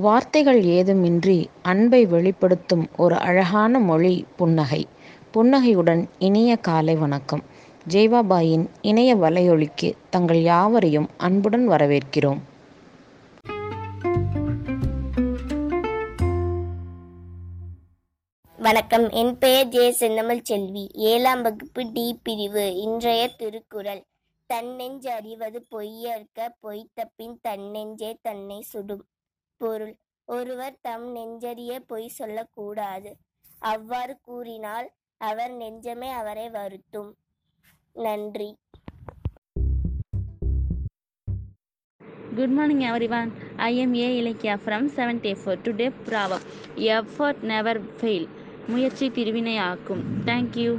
வார்த்தைகள் ஏதுமின்றி அன்பை வெளிப்படுத்தும் ஒரு அழகான மொழி புன்னகை. புன்னகையுடன் இனிய காலை வணக்கம். ஜெய்வாபாயின் இணைய வலையொலிக்கு தங்கள் யாவரையும் அன்புடன் வரவேற்கிறோம். வணக்கம் என் பெயர் ஜே செந்தமிழ்ச்செல்வி ஏழாம் வகுப்பு டி பிரிவு இன்றைய திருக்குறள் தன்னெஞ்சு அறிவது பொய்யற்க பொய்த்தபின் தன்னெஞ்சே தன்னை சுடும் பொருள் ஒருவர் தம் நெஞ்சறிய பொய் சொல்லக்கூடாது அவ்வாறு கூறினால் அவர் நெஞ்சமே அவரை வருத்தும் நன்றி good Good morning, everyone. I am A. Ilakia from 74. Today, proverb effort never fail முயற்சி பிரிவினை ஆக்கும் thank you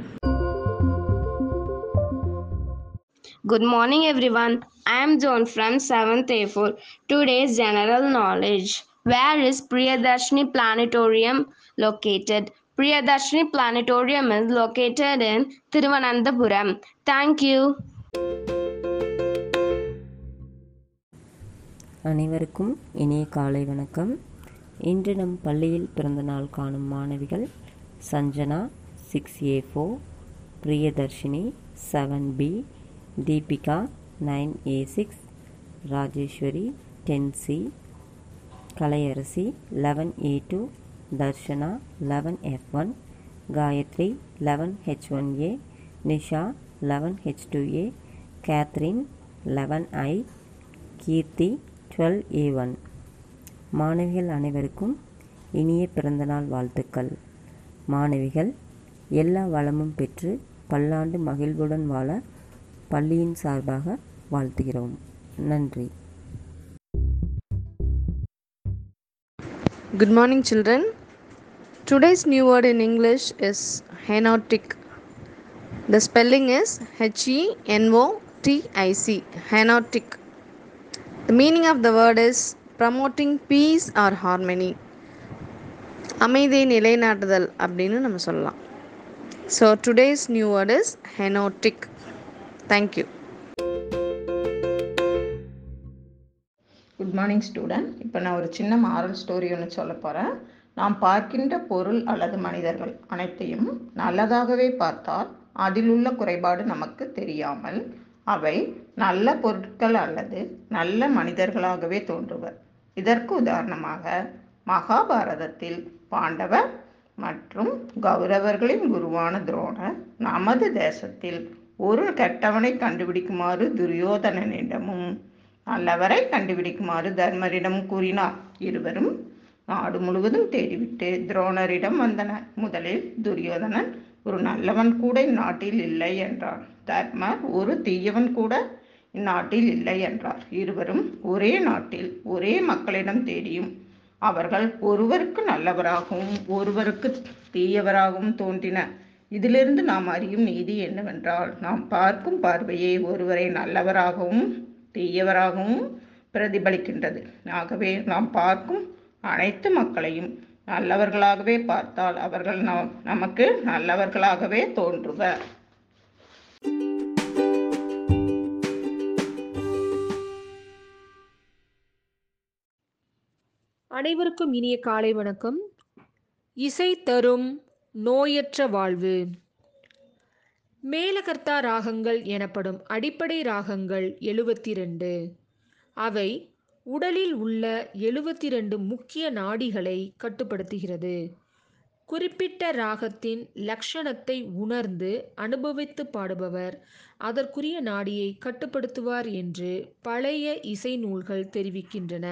Good morning, everyone. I am John from 7th A4. Today's general knowledge. Where is Priyadarshini Planetarium located? Priyadarshini Planetarium is located in Thiruvananthapuram. Thank you. அனைவருக்கும் இனிய காலை வணக்கம் இன்று நம் பள்ளியில் பிறந்த நாள் காணும் மாணவிகள் Sanjana six A four Priyadarshini seven B Deepika nine A six Rajeshwari ten C Kalaiyarasi eleven A two Darshana eleven F one Gayathri eleven H one A Nisha eleven H two A Catherine eleven I Keerthi twelve A one. மாணவிகள் அனைவருக்கும் இனிய பிறந்தநாள் வாழ்த்துக்கள். மாணவிகள் எல்லா வளமும் பெற்று பல்லாண்டு மகிழ்வுடன் வாழ பள்ளியின் சார்பாக வாழ்த்துகிறோம் நன்றி Good morning, children. Today's new word in English is henotic. The spelling is H E N O T I C. Henotic. The meaning of the word is promoting peace or harmony. அமைதியை நிலைநாட்டுதல் அப்படின்னு நம்ம சொல்லலாம் so today's new word is henotic thank you good morning student இப்போ நான் ஒரு சின்ன moral story ஒன்று சொல்ல போகிறேன் நாம் பார்க்கின்ற பொருள் அல்லது மனிதர்கள் அனைத்தையும் நல்லதாகவே பார்த்தால் அதில் உள்ள குறைபாடு நமக்கு தெரியாமல் அவை நல்ல பொருட்கள் அல்லது நல்ல மனிதர்களாகவே தோன்றுவர். இதற்கு உதாரணமாக மகாபாரதத்தில் பாண்டவர் மற்றும் கௌரவர்களின் குருவான துரோணர் நமது தேசத்தில் ஒரு கெட்டவனை கண்டுபிடிக்குமாறு துரியோதனனிடமும் நல்லவரை கண்டுபிடிக்குமாறு தர்மரிடம் கூறினார். இருவரும் நாடு முழுவதும் தேடிவிட்டு துரோணரிடம் வந்தனர். முதலில் துரியோதனன் ஒரு நல்லவன் கூட இந்நாட்டில் இல்லை என்றார் தர்மர் ஒரு தீயவன் கூட இந்நாட்டில் இல்லை என்றார். இருவரும் ஒரே நாட்டில் ஒரே மக்களிடம் தேடியும் அவர்கள் ஒருவருக்கு நல்லவராகவும் ஒருவருக்கு தீயவராகவும் தோன்றினர் இதிலிருந்து நாம் அறியும் நீதி என்னவென்றால் நாம் பார்க்கும் பார்வையே ஒருவரை நல்லவராகவும் தீயவராகவும் பிரதிபலிக்கின்றது. ஆகவே நாம் பார்க்கும் அனைத்து மக்களையும் நல்லவர்களாகவே பார்த்தால் அவர்கள் நம் நமக்கு நல்லவர்களாகவே தோன்றுவர். அனைவருக்கும் இனிய காலை வணக்கம். இசை தரும் நோயற்ற வாழ்வு. மேலகர்த்தா ராகங்கள் எனப்படும் அடிப்படை ராகங்கள் எழுபத்தி ரெண்டு அவை உடலில் உள்ள எழுபத்தி ரெண்டு முக்கிய நாடிகளை கட்டுப்படுத்துகிறது. குறிப்பிட்ட ராகத்தின் லக்ஷணத்தை உணர்ந்து அனுபவித்து பாடுபவர் அதற்குரிய நாடியை கட்டுப்படுத்துவார் என்று பழைய இசை நூல்கள் தெரிவிக்கின்றன.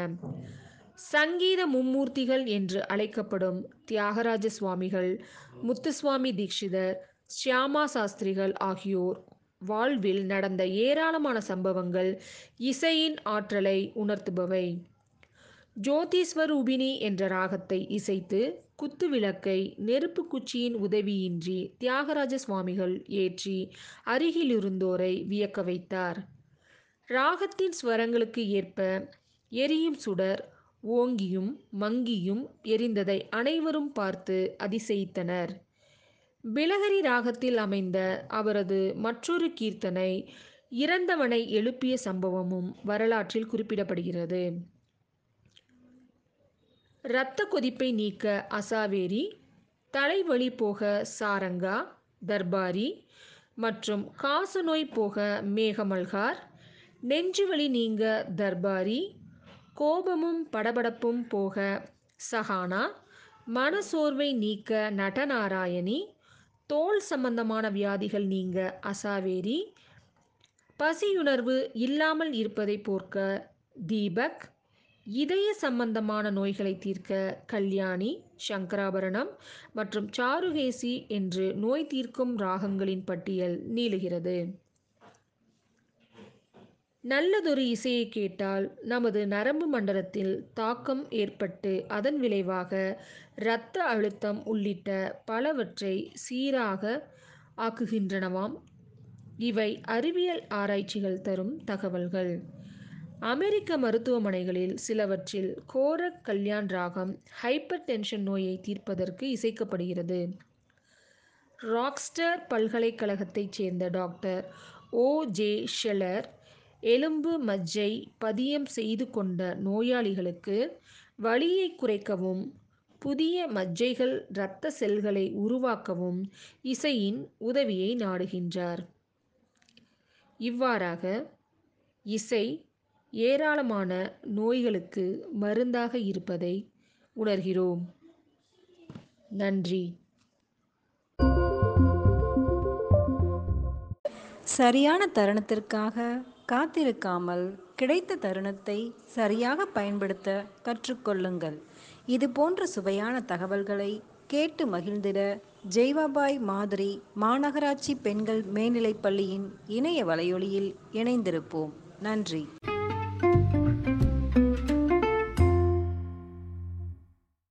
சங்கீத மும்மூர்த்திகள் என்று அழைக்கப்படும் தியாகராஜ சுவாமிகள் முத்துசுவாமி தீட்சிதர் ஷியாமா சாஸ்திரிகள் ஆகியோர் வாழ்வில் நடந்த ஏராளமான சம்பவங்கள் இசையின் ஆற்றலை உணர்த்துபவை. ஜோதிஸ்வரூபிணி என்ற ராகத்தை இசைத்து குத்து விளக்கை நெருப்பு குச்சியின் உதவியின்றி தியாகராஜ சுவாமிகள் ஏற்றி அருகிலிருந்தோரை வியக்க வைத்தார். ராகத்தின் ஸ்வரங்களுக்கு ஏற்ப எரியும் சுடர் ஓங்கியும் மங்கியும் எரிந்ததை அனைவரும் பார்த்து அதிசயித்தனர். பிலகரி ராகத்தில் அமைந்த அவரது மற்றொரு கீர்த்தனை இறந்தவனை எழுப்பிய சம்பவமும் வரலாற்றில் குறிப்பிடப்படுகிறது. இரத்த கொதிப்பை நீக்க அசாவேரி தலைவலி போக சாரங்கா தர்பாரி மற்றும் காசநோய் போக மேகமல்கார் நெஞ்சுவலி நீங்க தர்பாரி கோபமும் படபடப்பும் போக சஹானா மனசோர்வை நீக்க நடநாராயணி தோல் சம்பந்தமான வியாதிகள் நீங்க அசாவேரி பசியுணர்வு இல்லாமல் இருப்பதை போர்க்க தீபக் இதய சம்பந்தமான நோய்களை தீர்க்க கல்யாணி சங்கராபரணம் மற்றும் சாருகேசி என்று நோய் தீர்க்கும் ராகங்களின் பட்டியல் நீளுகிறது. நல்லதொரு இசையை கேட்டால் நமது நரம்பு மண்டலத்தில் தாக்கம் ஏற்பட்டு அதன் விளைவாக இரத்த அழுத்தம் உள்ளிட்ட பலவற்றை சீராக ஆக்குகின்றனவாம். இவை அறிவியல் ஆராய்ச்சிகள் தரும் தகவல்கள். அமெரிக்க மருத்துவமனைகளில் சிலவற்றில் கோரக் கல்யாண் ராகம் ஹைப்பர் டென்ஷன் நோயை தீர்ப்பதற்கு இசைக்கப்படுகிறது. ராக்ஸ்டர் பல்கலைக்கழகத்தைச் சேர்ந்த டாக்டர் ஓ ஜே ஷெலர் எலும்பு மஜ்ஜை பதியம் செய்து கொண்ட நோயாளிகளுக்கு வலியை குறைக்கவும் புதிய மஜ்ஜைகள் இரத்த செல்களை உருவாக்கவும் இசையின் உதவியை நாடுகின்றார். இவ்வாறாக இசை ஏராளமான நோய்களுக்கு மருந்தாக இருப்பதை உணர்கிறோம். நன்றி. சரியான தருணத்திற்காக காத்திருக்காமல் கிடைத்த தருணத்தை சரியாக பயன்படுத்த கற்றுக்கொள்ளுங்கள். இது போன்ற சுவையான தகவல்களை கேட்டு மகிழ்ந்திட ஜெய்வாபாய் மாதிரி மாநகராட்சி பெண்கள் மேல்நிலைப் பள்ளியின் இணைய வலையொலியில் இணைந்திருப்போம். நன்றி.